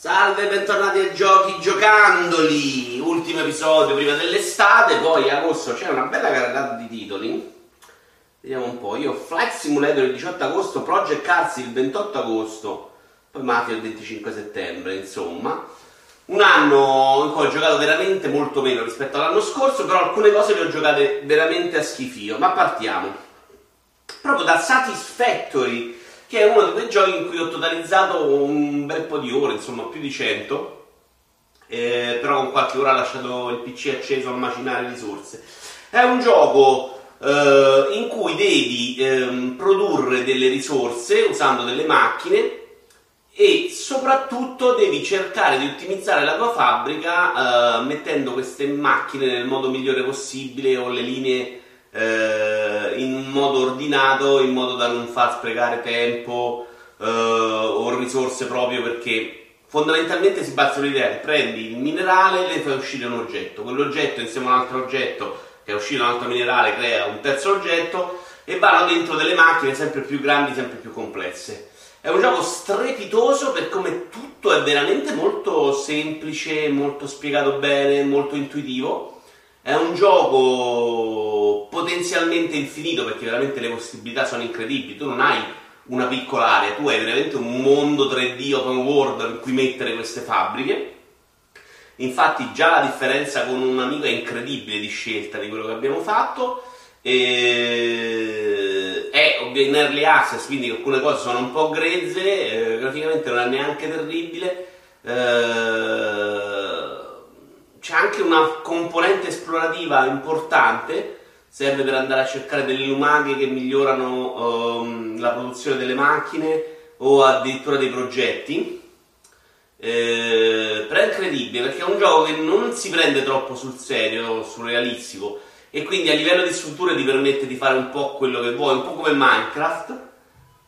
Salve, bentornati a Giochi Giocandoli, ultimo episodio prima dell'estate, poi agosto c'è una bella carrellata di titoli. Vediamo un po', io Flight Simulator il 18 agosto, Project Cars il 28 agosto, poi Mafia il 25 settembre, insomma. Un anno in cui ho giocato veramente molto meno rispetto all'anno scorso, però alcune cose le ho giocate veramente a schifio. Ma partiamo. Proprio da Satisfactory che è uno di quei giochi in cui ho totalizzato un bel po' di ore, insomma più di 100, eh, però con qualche ora ho lasciato il PC acceso a macinare risorse. È un gioco eh, in cui devi eh, produrre delle risorse usando delle macchine e soprattutto devi cercare di ottimizzare la tua fabbrica eh, mettendo queste macchine nel modo migliore possibile o le linee eh, in modo ordinato, in modo da non far sprecare tempo eh, o risorse proprio perché fondamentalmente si basa sull'idea che prendi il minerale e le fai uscire un oggetto, quell'oggetto insieme a un altro oggetto che è uscito un altro minerale crea un terzo oggetto e vanno dentro delle macchine sempre più grandi, sempre più complesse. È un gioco strepitoso per come tutto è veramente molto semplice, molto spiegato bene, molto intuitivo è un gioco potenzialmente infinito perché veramente le possibilità sono incredibili. Tu non hai una piccola area, tu hai veramente un mondo 3D open world in cui mettere queste fabbriche. Infatti già la differenza con un amico è incredibile di scelta di quello che abbiamo fatto. E... È in early access, quindi alcune cose sono un po' grezze, eh, graficamente non è neanche terribile. Eh anche una componente esplorativa importante, serve per andare a cercare delle lumache che migliorano um, la produzione delle macchine o addirittura dei progetti. Eh, però è incredibile perché è un gioco che non si prende troppo sul serio, sul realistico e quindi a livello di strutture ti permette di fare un po' quello che vuoi, un po' come Minecraft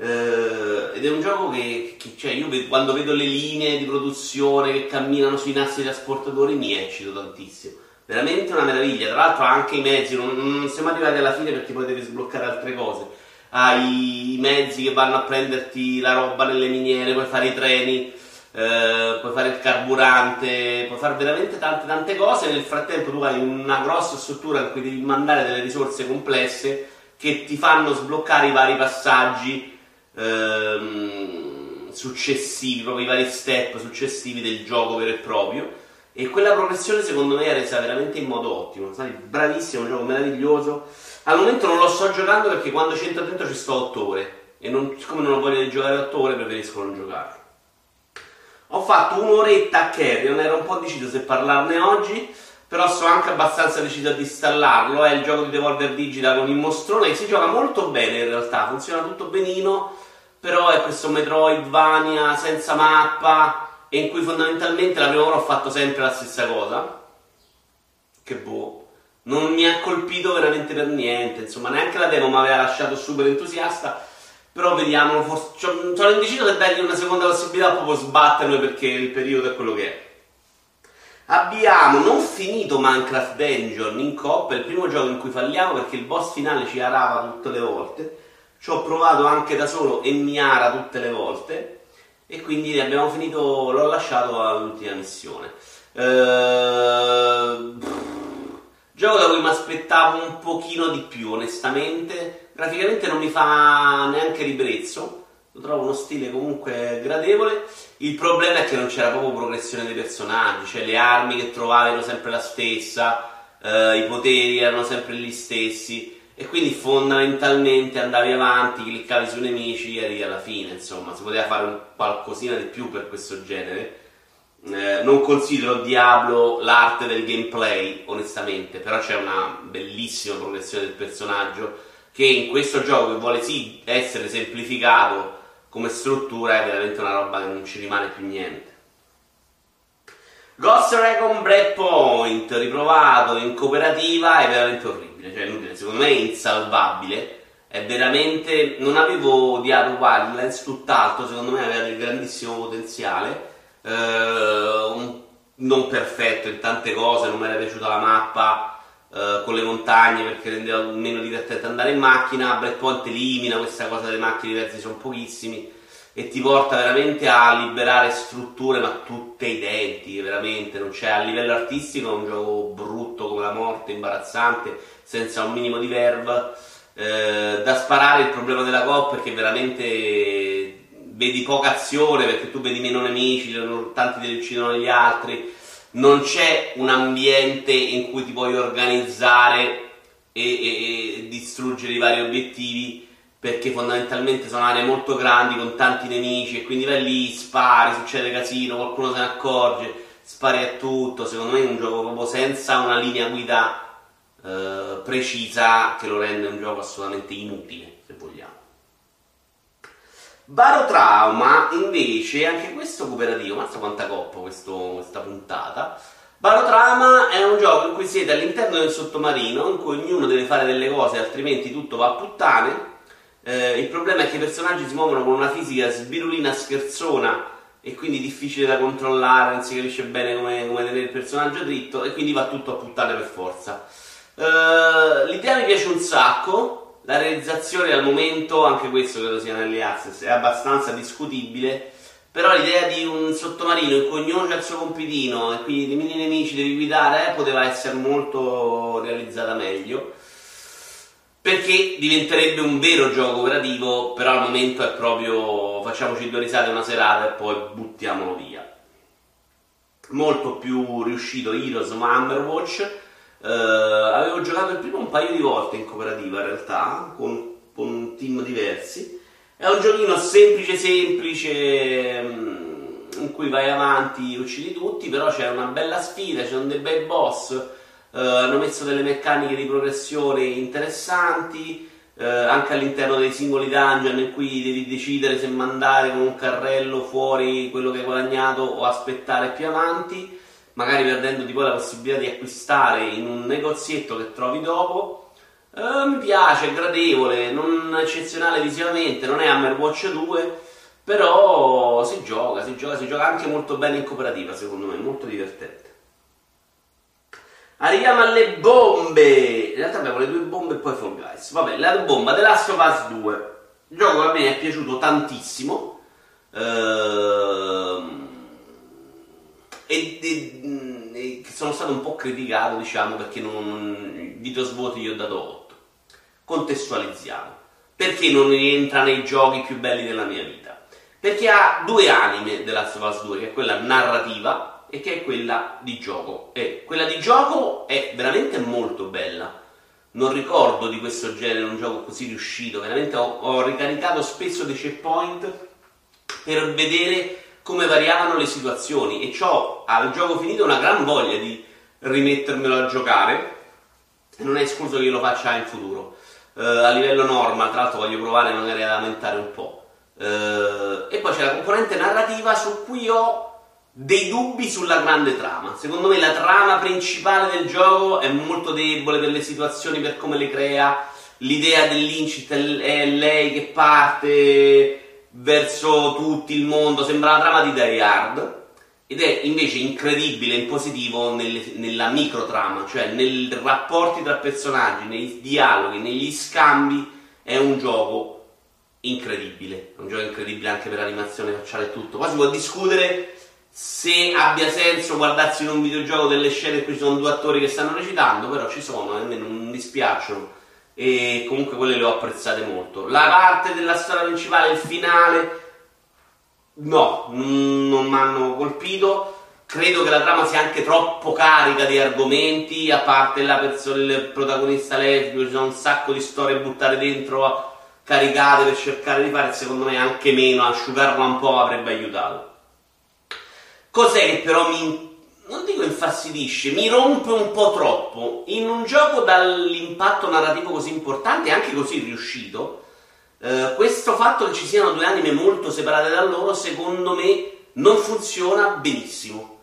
eh, ed è un gioco che, che cioè io vedo, quando vedo le linee di produzione che camminano sui nastri trasportatori mi eccito tantissimo. Veramente una meraviglia. Tra l'altro anche i mezzi, non, non siamo arrivati alla fine perché poi devi sbloccare altre cose. Hai i mezzi che vanno a prenderti la roba nelle miniere, puoi fare i treni, eh, puoi fare il carburante, puoi fare veramente tante tante cose. Nel frattempo tu hai una grossa struttura in cui devi mandare delle risorse complesse che ti fanno sbloccare i vari passaggi ehm, successivi, proprio i vari step successivi del gioco vero e proprio. E quella progressione secondo me è resa veramente in modo ottimo. Sai, bravissimo, un gioco meraviglioso. Al momento non lo sto giocando perché quando c'entro dentro ci sto 8 ore. E non, siccome non ho voglia di giocare 8 ore, preferisco non giocare. Ho fatto un'oretta a Carrion, ero un po' deciso se parlarne oggi, però sono anche abbastanza deciso ad installarlo. È il gioco di Devolver Digital con il mostrone che si gioca molto bene in realtà, funziona tutto benino però è questo Metroidvania senza mappa e in cui fondamentalmente la prima ora ho fatto sempre la stessa cosa. Che boh. Non mi ha colpito veramente per niente, insomma, neanche la demo mi aveva lasciato super entusiasta. Però vediamo, forse, sono indeciso se dargli una seconda possibilità proprio sbattermi perché il periodo è quello che è. Abbiamo non finito Minecraft Dungeon in coppa, il primo gioco in cui falliamo perché il boss finale ci arava tutte le volte. Ci ho provato anche da solo e mi ara tutte le volte. E quindi abbiamo finito, l'ho lasciato all'ultima missione. Ehm, gioco da cui mi aspettavo un pochino di più, onestamente. Graficamente non mi fa neanche ribrezzo. Lo trovo uno stile comunque gradevole. Il problema è che non c'era proprio progressione dei personaggi, cioè le armi che trovavi erano sempre la stessa, eh, i poteri erano sempre gli stessi e quindi fondamentalmente andavi avanti, cliccavi sui nemici e eri alla fine, insomma, si poteva fare un qualcosina di più per questo genere. Eh, non considero Diablo l'arte del gameplay, onestamente, però c'è una bellissima progressione del personaggio che in questo gioco che vuole sì essere semplificato come struttura è veramente una roba che non ci rimane più niente. Ghost Recon Breakpoint riprovato in cooperativa è veramente orribile inutile, cioè inutile, secondo me è insalvabile. È veramente. Non avevo odiato Wildlands, tutt'altro, secondo me aveva del grandissimo potenziale. Eh, un, non perfetto in tante cose, non mi era piaciuta la mappa eh, con le montagne perché rendeva meno divertente andare in macchina. Breakpoint elimina questa cosa delle macchine diverse, sono pochissimi. E ti porta veramente a liberare strutture ma tutte identiche, veramente, non c'è a livello artistico è un gioco brutto come la morte, imbarazzante, senza un minimo di verve. Eh, da sparare il problema della coppa che veramente vedi poca azione perché tu vedi meno nemici, tanti ti uccidono gli altri, non c'è un ambiente in cui ti puoi organizzare e, e, e distruggere i vari obiettivi perché fondamentalmente sono aree molto grandi con tanti nemici e quindi vai lì, spari, succede casino, qualcuno se ne accorge, spari a tutto, secondo me è un gioco proprio senza una linea guida eh, precisa che lo rende un gioco assolutamente inutile, se vogliamo. Barotrauma invece, anche questo cooperativo, mazza quanta coppa questo, questa puntata, Barotrauma è un gioco in cui siete all'interno del sottomarino, in cui ognuno deve fare delle cose, altrimenti tutto va a puttane, eh, il problema è che i personaggi si muovono con una fisica sbirulina scherzona e quindi difficile da controllare, non si capisce bene come, come tenere il personaggio dritto e quindi va tutto a puttane per forza. Uh, l'idea mi piace un sacco, la realizzazione al momento, anche questo credo sia nelle access, è abbastanza discutibile, però l'idea di un sottomarino in cui ognuno ha il suo compitino e quindi di mini nemici devi guidare eh, poteva essere molto realizzata meglio perché diventerebbe un vero gioco operativo, però al momento è proprio facciamoci due risate una serata e poi buttiamolo via. Molto più riuscito Heroes ma Hammerwatch. Uh, avevo giocato il primo un paio di volte in cooperativa in realtà, con, con team diversi. È un giochino semplice semplice mm, in cui vai avanti, uccidi tutti, però c'è una bella sfida, c'è un dei bei boss Uh, hanno messo delle meccaniche di progressione interessanti, uh, anche all'interno dei singoli dungeon in cui devi decidere se mandare con un carrello fuori quello che hai guadagnato o aspettare più avanti, magari perdendoti poi la possibilità di acquistare in un negozietto che trovi dopo. Uh, mi piace, è gradevole, non eccezionale visivamente, non è Hammerwatch 2, però si gioca, si gioca, si gioca anche molto bene in cooperativa, secondo me, molto divertente. Arriviamo alle bombe. In realtà abbiamo le due bombe e poi Fall Guys. Vabbè, la bomba The Last of Us 2. Il gioco a me è piaciuto tantissimo. Ehm, e, e, e, sono stato un po' criticato, diciamo, perché non, video svuoti gli ho dato 8. Contestualizziamo. Perché non rientra nei giochi più belli della mia vita? Perché ha due anime The Last of Us 2, che è quella narrativa e che è quella di gioco. E quella di gioco è veramente molto bella. Non ricordo di questo genere un gioco così riuscito. Veramente ho, ho ricaricato spesso dei checkpoint per vedere come variavano le situazioni e ho al gioco finito una gran voglia di rimettermelo a giocare. Non è escluso che io lo faccia in futuro. Uh, a livello normal, tra l'altro voglio provare magari ad aumentare un po'. Uh, e poi c'è la componente narrativa su cui ho dei dubbi sulla grande trama. Secondo me la trama principale del gioco è molto debole per le situazioni, per come le crea. L'idea dell'incit è lei che parte verso tutto il mondo, sembra la trama di Die Hard. Ed è invece incredibile in positivo nelle, nella microtrama, cioè nei rapporti tra personaggi, nei dialoghi, negli scambi. È un gioco incredibile. Un gioco incredibile anche per l'animazione facciale e tutto. Qua si può discutere se abbia senso guardarsi in un videogioco delle scene in cui ci sono due attori che stanno recitando, però ci sono e non dispiacciono e comunque quelle le ho apprezzate molto. La parte della storia principale, il finale, no, non mi hanno colpito. Credo che la trama sia anche troppo carica di argomenti, a parte la persona, il protagonista lesbico, ci sono un sacco di storie buttate dentro, caricate per cercare di fare, secondo me anche meno, asciugarla un po' avrebbe aiutato. Cos'è che però mi, non dico infastidisce, mi rompe un po' troppo. In un gioco dall'impatto narrativo così importante e anche così riuscito, eh, questo fatto che ci siano due anime molto separate da loro, secondo me, non funziona benissimo.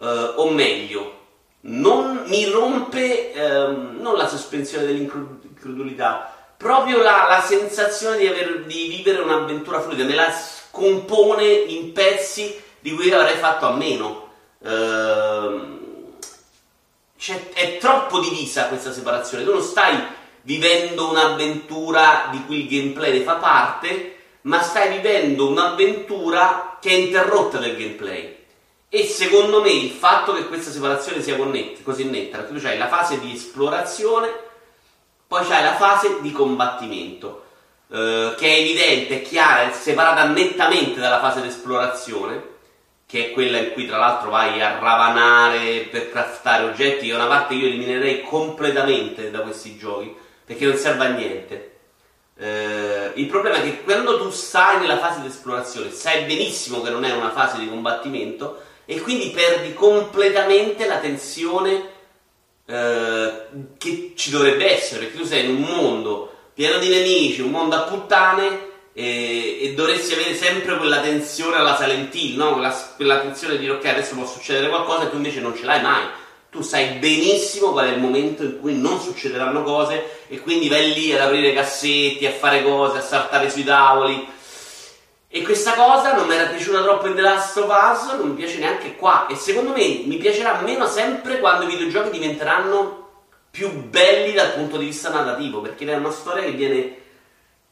Eh, o meglio, non mi rompe eh, non la sospensione dell'incredulità, proprio la, la sensazione di, aver, di vivere un'avventura fluida, me la scompone in pezzi di cui avrei fatto a meno. Ehm, è troppo divisa questa separazione. Tu non stai vivendo un'avventura di cui il gameplay ne fa parte, ma stai vivendo un'avventura che è interrotta del gameplay. E secondo me il fatto che questa separazione sia così netta, perché tu hai la fase di esplorazione, poi c'hai la fase di combattimento, eh, che è evidente, è chiara, è separata nettamente dalla fase di esplorazione, che è quella in cui tra l'altro vai a ravanare per craftare oggetti, è una parte che io eliminerei completamente da questi giochi, perché non serve a niente. Eh, il problema è che quando tu stai nella fase di esplorazione, sai benissimo che non è una fase di combattimento, e quindi perdi completamente la tensione eh, che ci dovrebbe essere, perché tu sei in un mondo pieno di nemici, un mondo a puttane e, e dovresti avere sempre quella tensione alla Silent Hill, no? quella, quella tensione di dire ok adesso può succedere qualcosa e tu invece non ce l'hai mai. Tu sai benissimo qual è il momento in cui non succederanno cose e quindi vai lì ad aprire cassetti, a fare cose, a saltare sui tavoli e questa cosa non mi era piaciuta troppo in The Last of Us, non mi piace neanche qua. E secondo me mi piacerà meno sempre quando i videogiochi diventeranno più belli dal punto di vista narrativo, perché è una storia che viene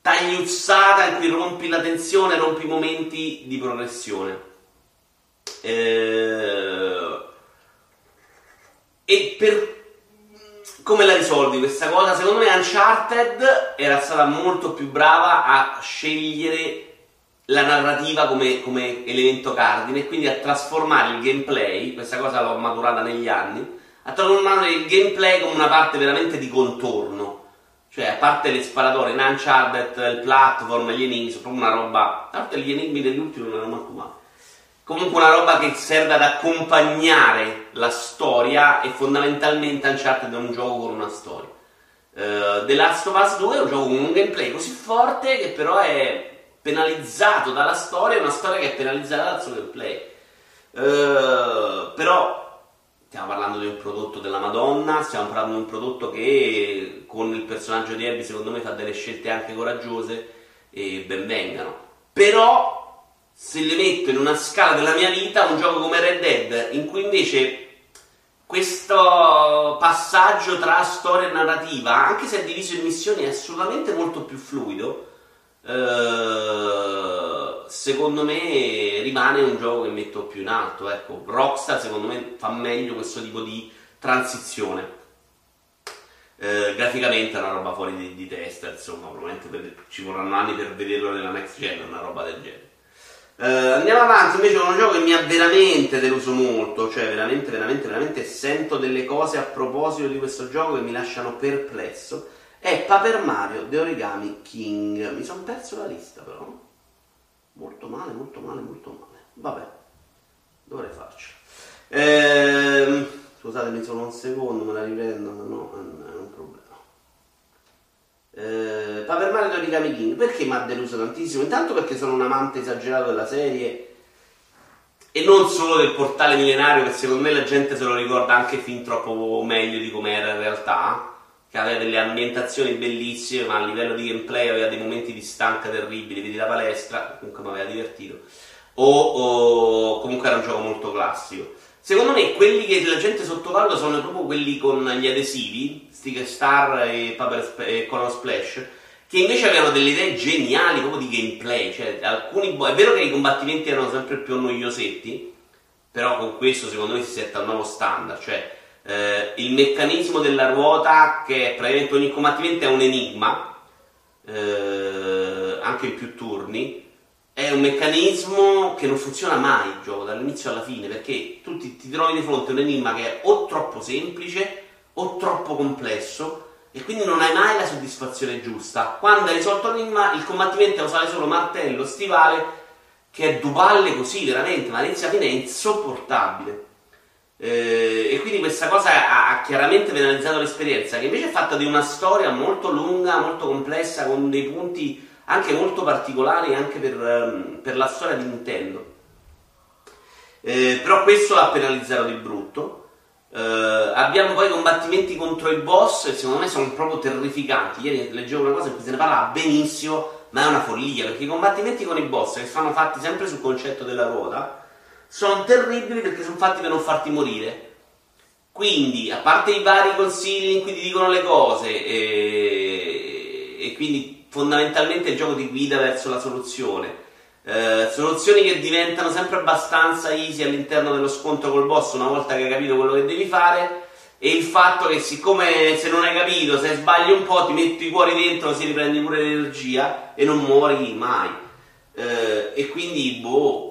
tagliuzzata, in cui rompi la tensione, rompi i momenti di progressione. Eh... E per come la risolvi questa cosa? Secondo me Uncharted era stata molto più brava a scegliere la narrativa come, come, elemento cardine e quindi a trasformare il gameplay, questa cosa l'ho maturata negli anni, a trasformare il gameplay come una parte veramente di contorno. Cioè, a parte le sparatorie Uncharted, il platform, gli enigmi, sono proprio una roba. A parte gli enigmi degli ultimi non erano manco male. Comunque una roba che serve ad accompagnare la storia e fondamentalmente Uncharted è un gioco con una storia. Uh, The Last of Us 2 è un gioco con un gameplay così forte che però è penalizzato dalla storia, una storia che è penalizzata dal suo gameplay. Uh, però stiamo parlando di un prodotto della Madonna, stiamo parlando di un prodotto che con il personaggio di Abby secondo me fa delle scelte anche coraggiose e ben vengano. Però se le metto in una scala della mia vita, un gioco come Red Dead, in cui invece questo passaggio tra storia e narrativa, anche se è diviso in missioni, è assolutamente molto più fluido Uh, secondo me rimane un gioco che metto più in alto. Ecco, Rockstar secondo me fa meglio questo tipo di transizione. Uh, graficamente è una roba fuori di, di testa, insomma, probabilmente per, ci vorranno anni per vederlo nella next gen, una roba del genere. Uh, andiamo avanti, invece è un gioco che mi ha veramente deluso molto, cioè veramente, veramente, veramente sento delle cose a proposito di questo gioco che mi lasciano perplesso è Paper Mario The Origami King. Mi sono perso la lista però. Molto male, molto male, molto male. Vabbè, dovrei farcela. Ehm, scusatemi solo un secondo, me la riprendo, no, è un problema. Eh, Paper Mario Origami King, perché mi ha deluso tantissimo? Intanto perché sono un amante esagerato della serie e non solo del portale millenario che secondo me la gente se lo ricorda anche fin troppo meglio di com'era in realtà che aveva delle ambientazioni bellissime, ma a livello di gameplay aveva dei momenti di stanca terribili, vedi la palestra, comunque mi aveva divertito, o, o, comunque era un gioco molto classico. Secondo me quelli che la gente sottovaluta sono proprio quelli con gli adesivi, Sticker Star e, Paper, e Color Splash, che invece avevano delle idee geniali proprio di gameplay, cioè alcuni bo- è vero che i combattimenti erano sempre più noiosetti, però con questo secondo me si setta un nuovo standard, cioè eh, il meccanismo della ruota, che praticamente ogni combattimento è un enigma, eh, anche in più turni, è un meccanismo che non funziona mai il gioco dall'inizio alla fine perché tu ti, ti trovi di fronte a un enigma che è o troppo semplice o troppo complesso e quindi non hai mai la soddisfazione giusta. Quando hai risolto l'enigma, il combattimento usare solo martello, stivale, che è due palle così veramente, ma all'inizio alla fine è insopportabile. Eh, e quindi questa cosa ha, ha, chiaramente penalizzato l'esperienza, che invece è fatta di una storia molto lunga, molto complessa, con dei punti anche molto particolari anche per, um, per la storia di Nintendo. Eh, però questo l'ha penalizzato di brutto. Eh, abbiamo poi combattimenti contro i boss e secondo me sono proprio terrificanti. Ieri leggevo una cosa in cui se ne parla benissimo, ma è una follia perché i combattimenti con i boss che sono fatti sempre sul concetto della ruota sono terribili perché sono fatti per non farti morire. Quindi, a parte i vari consigli in cui ti dicono le cose e, e quindi fondamentalmente il gioco ti guida verso la soluzione. Eh, soluzioni che diventano sempre abbastanza easy all'interno dello scontro col boss una volta che hai capito quello che devi fare e il fatto che siccome se non hai capito, se sbagli un po' ti metti i cuori dentro, si riprendi pure l'energia e non muori mai. Eh, e quindi, boh,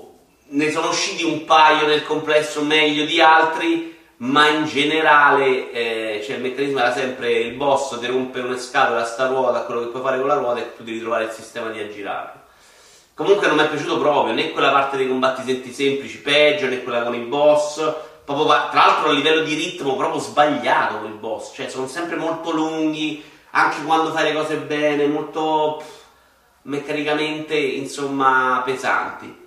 ne sono usciti un paio nel complesso meglio di altri, ma in generale eh, cioè il meccanismo era sempre il boss ti rompe una scatola, sta ruota, quello che puoi fare con la ruota e tu devi trovare il sistema di aggirarlo. Comunque non mi è piaciuto proprio, né quella parte dei combattimenti semplici peggio, né quella con i boss. Proprio, tra l'altro a livello di ritmo proprio sbagliato con i boss, cioè sono sempre molto lunghi, anche quando fai le cose bene, molto pff, meccanicamente insomma pesanti.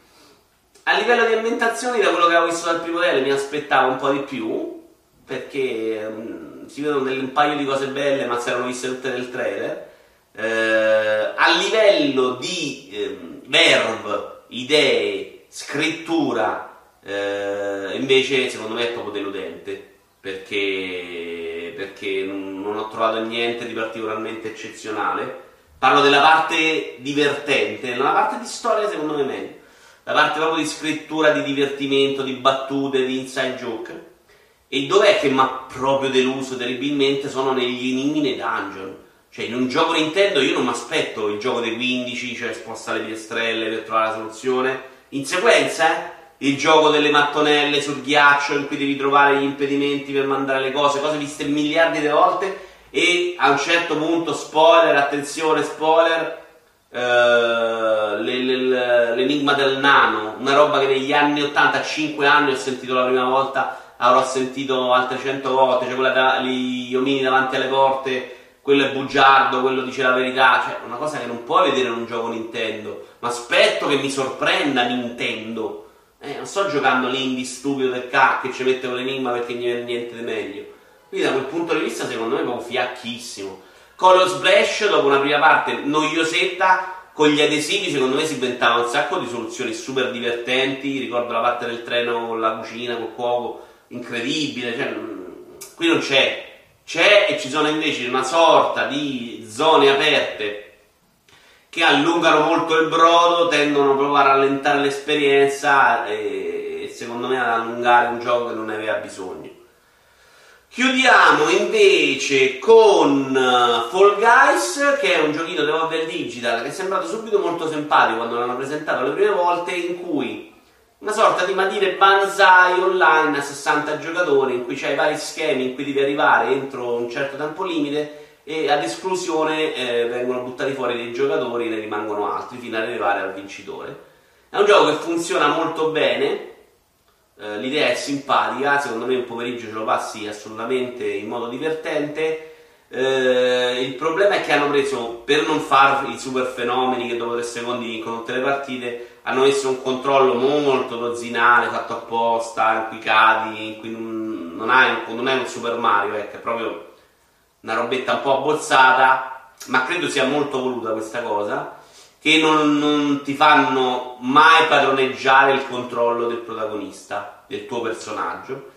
A livello di ambientazioni, da quello che avevo visto dal primo trailer, mi aspettavo un po' di più, perché um, si vedono un paio di cose belle, ma si erano viste tutte nel trailer. Eh, a livello di eh, verb, idee, scrittura, eh, invece secondo me è proprio deludente perché, perché non ho trovato niente di particolarmente eccezionale. Parlo della parte divertente, nella parte di storia secondo me meglio. La parte proprio di scrittura, di divertimento, di battute, di inside joke. E dov'è che mi ha proprio deluso terribilmente? Sono negli enigmi nei dungeon. Cioè, in un gioco Nintendo io non mi aspetto il gioco dei 15, cioè sposta le piastrelle per trovare la soluzione. In sequenza, eh? Il gioco delle mattonelle sul ghiaccio in cui devi trovare gli impedimenti per mandare le cose, cose viste miliardi di volte. E a un certo punto, spoiler, attenzione, spoiler, eh, l'enigma del nano, una roba che negli anni 80, 5 anni ho sentito la prima volta, avrò sentito altre 100 volte, cioè quella da, gli omini davanti alle porte quello è bugiardo, quello dice la verità, cioè una cosa che non puoi vedere in un gioco Nintendo, ma aspetto che mi sorprenda Nintendo. Eh, non sto giocando l'indie stupido del cacchio che ci mette con l'enigma perché niente di meglio. Quindi da quel punto di vista secondo me è proprio fiacchissimo. Color Splash, dopo una prima parte noiosetta, con gli adesivi secondo me si inventava un sacco di soluzioni super divertenti, ricordo la parte del treno con la cucina, col cuoco, incredibile, cioè, qui non c'è c'è e ci sono invece una sorta di zone aperte che allungano molto il brodo, tendono proprio a rallentare l'esperienza e, secondo me ad allungare un gioco che non ne aveva bisogno. Chiudiamo invece con uh, Fall Guys, che è un giochino Devolver Digital che è sembrato subito molto simpatico quando l'hanno presentato le prime volte, in cui una sorta di Matire Banzai online a 60 giocatori in cui c'hai vari schemi in cui devi arrivare entro un certo tempo limite e ad esclusione eh, vengono buttati fuori dei giocatori e ne rimangono altri fino ad arrivare al vincitore. È un gioco che funziona molto bene, eh, l'idea è simpatica, secondo me un pomeriggio ce lo passi assolutamente in modo divertente. Eh, il problema è che hanno preso per non fare i super fenomeni che dopo tre secondi vincono tutte le partite hanno messo un controllo molto dozzinale, fatto apposta, in cui cadi, in cui non, non, hai, non è un Super Mario, ecco, è proprio una robetta un po' abbozzata, ma credo sia molto voluta questa cosa, che non, non ti fanno mai padroneggiare il controllo del protagonista, del tuo personaggio.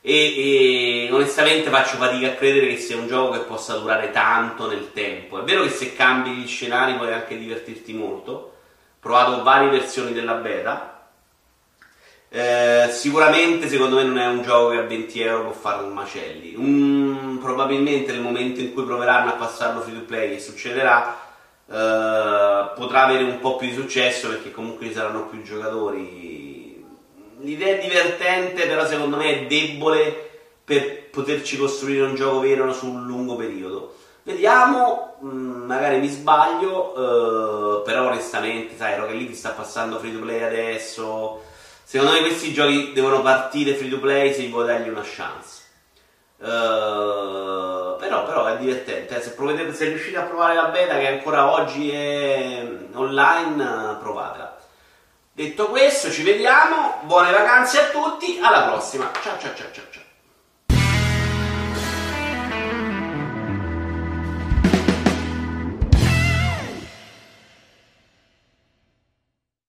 E, e, onestamente faccio fatica a credere che sia un gioco che possa durare tanto nel tempo. È vero che se cambi gli scenari puoi anche divertirti molto, provato varie versioni della beta. Eh, sicuramente secondo me non è un gioco che a 20 euro può fare un macelli. Un, probabilmente nel momento in cui proveranno a passarlo free to play e succederà, eh, potrà avere un po' più di successo perché comunque ci saranno più giocatori. L'idea è divertente, però secondo me è debole per poterci costruire un gioco vero sul lungo periodo. Vediamo, mm, magari mi sbaglio, eh, però onestamente, sai, Rocket League sta passando free to play adesso. Secondo me questi giochi devono partire free to play se vuoi dargli una chance. Uh, però, però, è divertente. Eh. Se, provate, se riuscite a provare la beta che ancora oggi è online, provatela. Detto questo, ci vediamo. Buone vacanze a tutti. Alla prossima. Ciao ciao ciao ciao ciao.